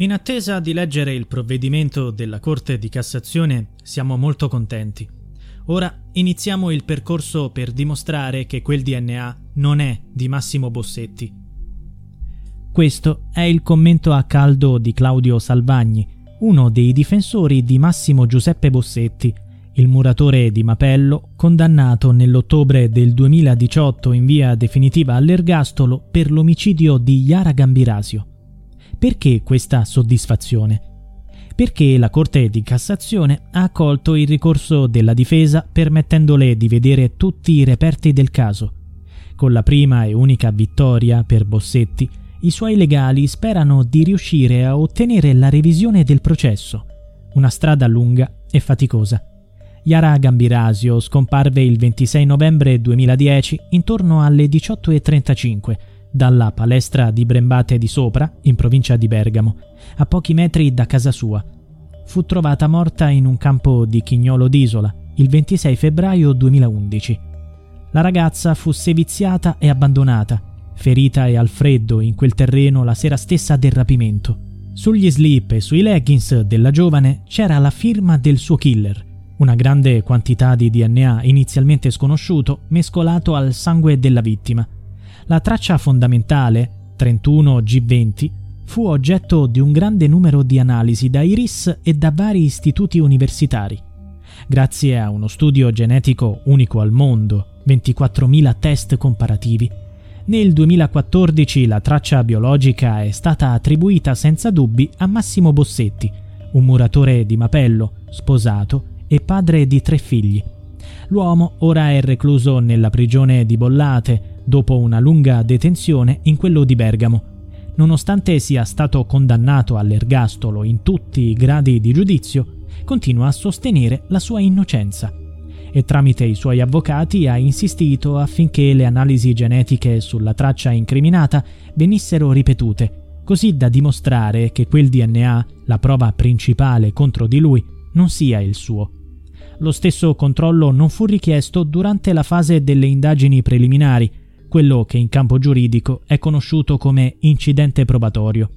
In attesa di leggere il provvedimento della Corte di Cassazione siamo molto contenti. Ora iniziamo il percorso per dimostrare che quel DNA non è di Massimo Bossetti. Questo è il commento a caldo di Claudio Salvagni, uno dei difensori di Massimo Giuseppe Bossetti, il muratore di Mapello, condannato nell'ottobre del 2018 in via definitiva all'ergastolo per l'omicidio di Yara Gambirasio. Perché questa soddisfazione? Perché la Corte di Cassazione ha accolto il ricorso della difesa permettendole di vedere tutti i reperti del caso. Con la prima e unica vittoria per Bossetti, i suoi legali sperano di riuscire a ottenere la revisione del processo, una strada lunga e faticosa. Yara Gambirasio scomparve il 26 novembre 2010 intorno alle 18.35 dalla palestra di Brembate di Sopra, in provincia di Bergamo, a pochi metri da casa sua. Fu trovata morta in un campo di Chignolo d'Isola il 26 febbraio 2011. La ragazza fu seviziata e abbandonata, ferita e al freddo in quel terreno la sera stessa del rapimento. Sugli slip e sui leggings della giovane c'era la firma del suo killer, una grande quantità di DNA inizialmente sconosciuto mescolato al sangue della vittima. La traccia fondamentale, 31G20, fu oggetto di un grande numero di analisi da IRIS e da vari istituti universitari. Grazie a uno studio genetico unico al mondo, 24.000 test comparativi, nel 2014 la traccia biologica è stata attribuita senza dubbi a Massimo Bossetti, un muratore di Mapello, sposato e padre di tre figli. L'uomo ora è recluso nella prigione di Bollate, dopo una lunga detenzione in quello di Bergamo. Nonostante sia stato condannato all'ergastolo in tutti i gradi di giudizio, continua a sostenere la sua innocenza e tramite i suoi avvocati ha insistito affinché le analisi genetiche sulla traccia incriminata venissero ripetute, così da dimostrare che quel DNA, la prova principale contro di lui, non sia il suo. Lo stesso controllo non fu richiesto durante la fase delle indagini preliminari, quello che in campo giuridico è conosciuto come incidente probatorio.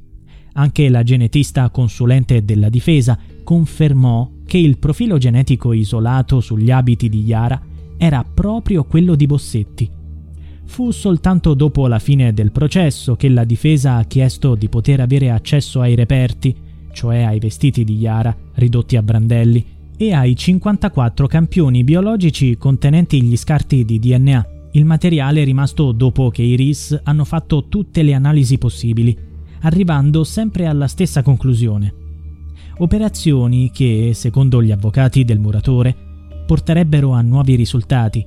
Anche la genetista consulente della difesa confermò che il profilo genetico isolato sugli abiti di Yara era proprio quello di Bossetti. Fu soltanto dopo la fine del processo che la difesa ha chiesto di poter avere accesso ai reperti, cioè ai vestiti di Yara ridotti a brandelli, e ai 54 campioni biologici contenenti gli scarti di DNA il materiale è rimasto dopo che i RIS hanno fatto tutte le analisi possibili, arrivando sempre alla stessa conclusione. Operazioni che, secondo gli avvocati del muratore, porterebbero a nuovi risultati.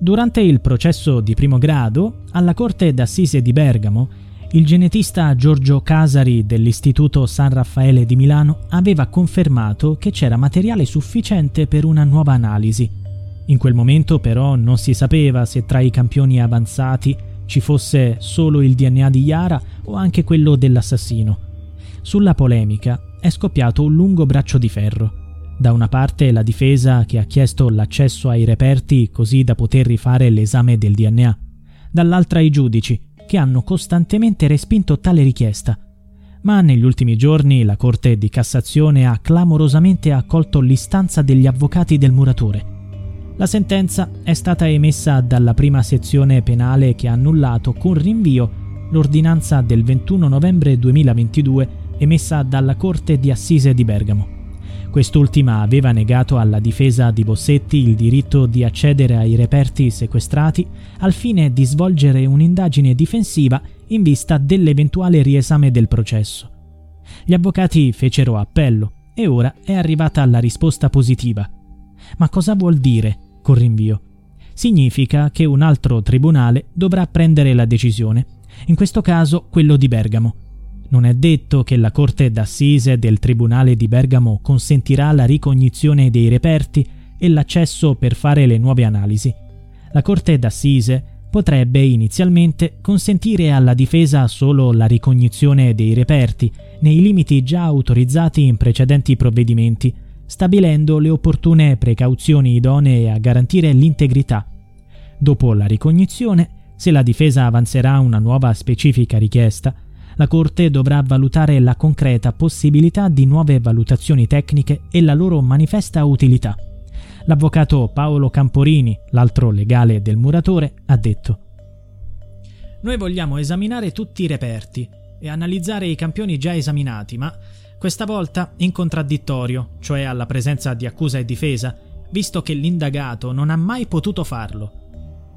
Durante il processo di primo grado, alla Corte d'Assise di Bergamo, il genetista Giorgio Casari dell'Istituto San Raffaele di Milano aveva confermato che c'era materiale sufficiente per una nuova analisi in quel momento però non si sapeva se tra i campioni avanzati ci fosse solo il DNA di Yara o anche quello dell'assassino. Sulla polemica è scoppiato un lungo braccio di ferro. Da una parte la difesa che ha chiesto l'accesso ai reperti così da poter rifare l'esame del DNA, dall'altra i giudici che hanno costantemente respinto tale richiesta. Ma negli ultimi giorni la Corte di Cassazione ha clamorosamente accolto l'istanza degli avvocati del muratore la sentenza è stata emessa dalla prima sezione penale che ha annullato con rinvio l'ordinanza del 21 novembre 2022 emessa dalla Corte di Assise di Bergamo. Quest'ultima aveva negato alla difesa di Bossetti il diritto di accedere ai reperti sequestrati al fine di svolgere un'indagine difensiva in vista dell'eventuale riesame del processo. Gli avvocati fecero appello e ora è arrivata la risposta positiva. Ma cosa vuol dire con rinvio. Significa che un altro tribunale dovrà prendere la decisione, in questo caso quello di Bergamo. Non è detto che la Corte d'Assise del Tribunale di Bergamo consentirà la ricognizione dei reperti e l'accesso per fare le nuove analisi. La Corte d'Assise potrebbe inizialmente consentire alla difesa solo la ricognizione dei reperti, nei limiti già autorizzati in precedenti provvedimenti, stabilendo le opportune precauzioni idonee a garantire l'integrità. Dopo la ricognizione, se la difesa avanzerà una nuova specifica richiesta, La Corte dovrà valutare la concreta possibilità di nuove valutazioni tecniche e la loro manifesta utilità. L'avvocato Paolo Camporini, l'altro legale del muratore, ha detto Noi vogliamo esaminare tutti i reperti e analizzare i campioni già esaminati, ma questa volta in contraddittorio, cioè alla presenza di accusa e difesa, visto che l'indagato non ha mai potuto farlo.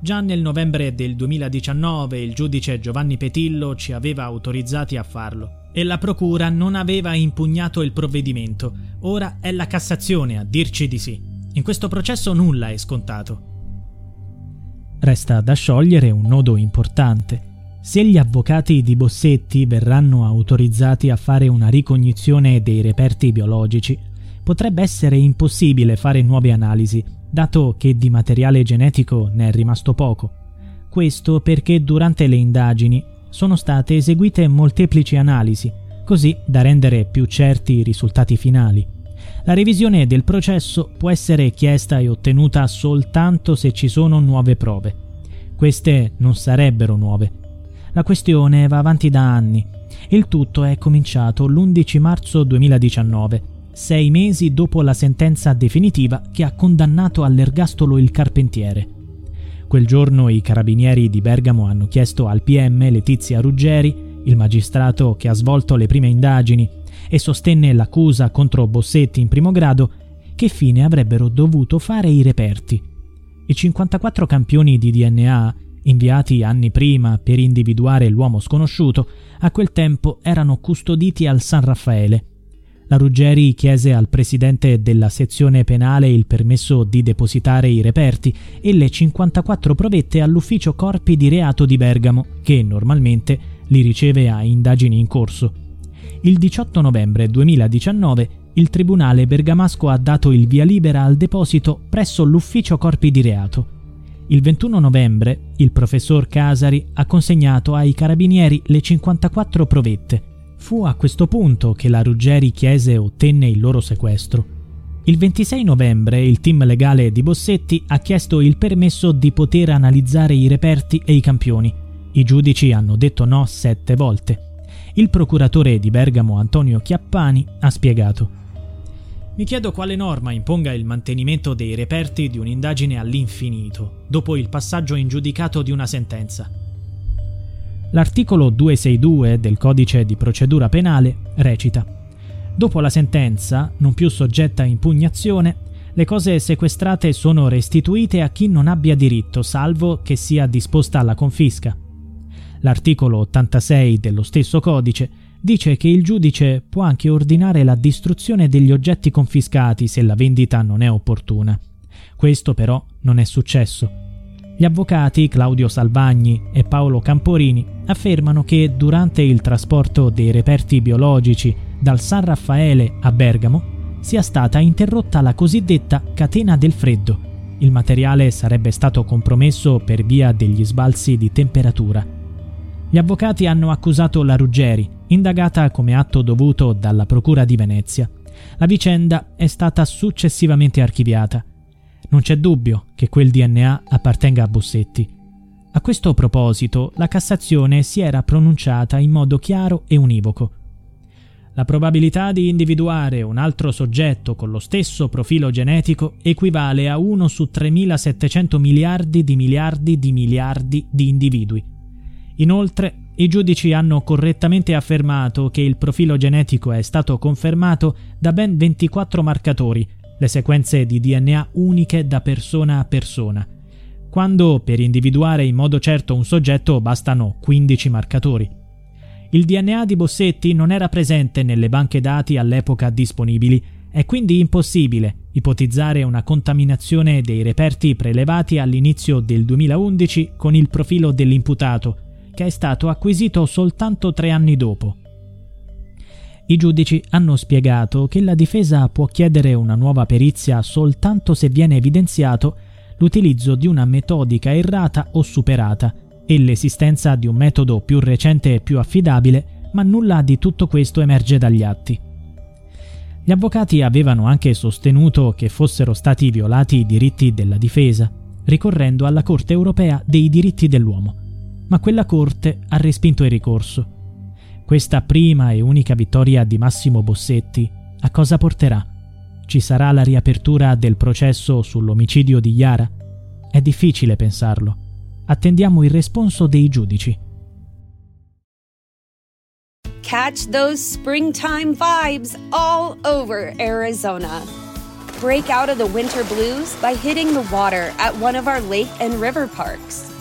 Già nel novembre del 2019 il giudice Giovanni Petillo ci aveva autorizzati a farlo e la procura non aveva impugnato il provvedimento. Ora è la Cassazione a dirci di sì. In questo processo nulla è scontato. Resta da sciogliere un nodo importante. Se gli avvocati di Bossetti verranno autorizzati a fare una ricognizione dei reperti biologici, potrebbe essere impossibile fare nuove analisi, dato che di materiale genetico ne è rimasto poco. Questo perché durante le indagini sono state eseguite molteplici analisi, così da rendere più certi i risultati finali. La revisione del processo può essere chiesta e ottenuta soltanto se ci sono nuove prove. Queste non sarebbero nuove. La questione va avanti da anni. Il tutto è cominciato l'11 marzo 2019, sei mesi dopo la sentenza definitiva che ha condannato all'ergastolo il carpentiere. Quel giorno i carabinieri di Bergamo hanno chiesto al PM Letizia Ruggeri, il magistrato che ha svolto le prime indagini e sostenne l'accusa contro Bossetti in primo grado, che fine avrebbero dovuto fare i reperti. I 54 campioni di DNA, inviati anni prima per individuare l'uomo sconosciuto, a quel tempo erano custoditi al San Raffaele. La Ruggeri chiese al presidente della sezione penale il permesso di depositare i reperti e le 54 provette all'ufficio corpi di reato di Bergamo, che normalmente li riceve a indagini in corso. Il 18 novembre 2019 il Tribunale bergamasco ha dato il via libera al deposito presso l'ufficio corpi di reato. Il 21 novembre il professor Casari ha consegnato ai carabinieri le 54 provette. Fu a questo punto che la Ruggeri chiese e ottenne il loro sequestro. Il 26 novembre il team legale di Bossetti ha chiesto il permesso di poter analizzare i reperti e i campioni. I giudici hanno detto no sette volte. Il procuratore di Bergamo Antonio Chiappani ha spiegato. Mi chiedo quale norma imponga il mantenimento dei reperti di un'indagine all'infinito, dopo il passaggio in giudicato di una sentenza. L'articolo 262 del codice di procedura penale recita Dopo la sentenza, non più soggetta a impugnazione, le cose sequestrate sono restituite a chi non abbia diritto, salvo che sia disposta la confisca. L'articolo 86 dello stesso codice dice che il giudice può anche ordinare la distruzione degli oggetti confiscati se la vendita non è opportuna. Questo però non è successo. Gli avvocati Claudio Salvagni e Paolo Camporini affermano che durante il trasporto dei reperti biologici dal San Raffaele a Bergamo sia stata interrotta la cosiddetta catena del freddo. Il materiale sarebbe stato compromesso per via degli sbalzi di temperatura. Gli avvocati hanno accusato la Ruggeri, indagata come atto dovuto dalla Procura di Venezia. La vicenda è stata successivamente archiviata. Non c'è dubbio che quel DNA appartenga a Bossetti. A questo proposito, la Cassazione si era pronunciata in modo chiaro e univoco. La probabilità di individuare un altro soggetto con lo stesso profilo genetico equivale a 1 su 3700 miliardi di miliardi di miliardi di individui. Inoltre, i giudici hanno correttamente affermato che il profilo genetico è stato confermato da ben 24 marcatori, le sequenze di DNA uniche da persona a persona, quando per individuare in modo certo un soggetto bastano 15 marcatori. Il DNA di Bossetti non era presente nelle banche dati all'epoca disponibili, è quindi impossibile ipotizzare una contaminazione dei reperti prelevati all'inizio del 2011 con il profilo dell'imputato, è stato acquisito soltanto tre anni dopo. I giudici hanno spiegato che la difesa può chiedere una nuova perizia soltanto se viene evidenziato l'utilizzo di una metodica errata o superata e l'esistenza di un metodo più recente e più affidabile, ma nulla di tutto questo emerge dagli atti. Gli avvocati avevano anche sostenuto che fossero stati violati i diritti della difesa, ricorrendo alla Corte europea dei diritti dell'uomo ma quella corte ha respinto il ricorso. Questa prima e unica vittoria di Massimo Bossetti a cosa porterà? Ci sarà la riapertura del processo sull'omicidio di Yara? È difficile pensarlo. Attendiamo il responso dei giudici. Catch those springtime vibes all over Arizona. Break out of the winter blues by hitting the water at one of our lake and river parks.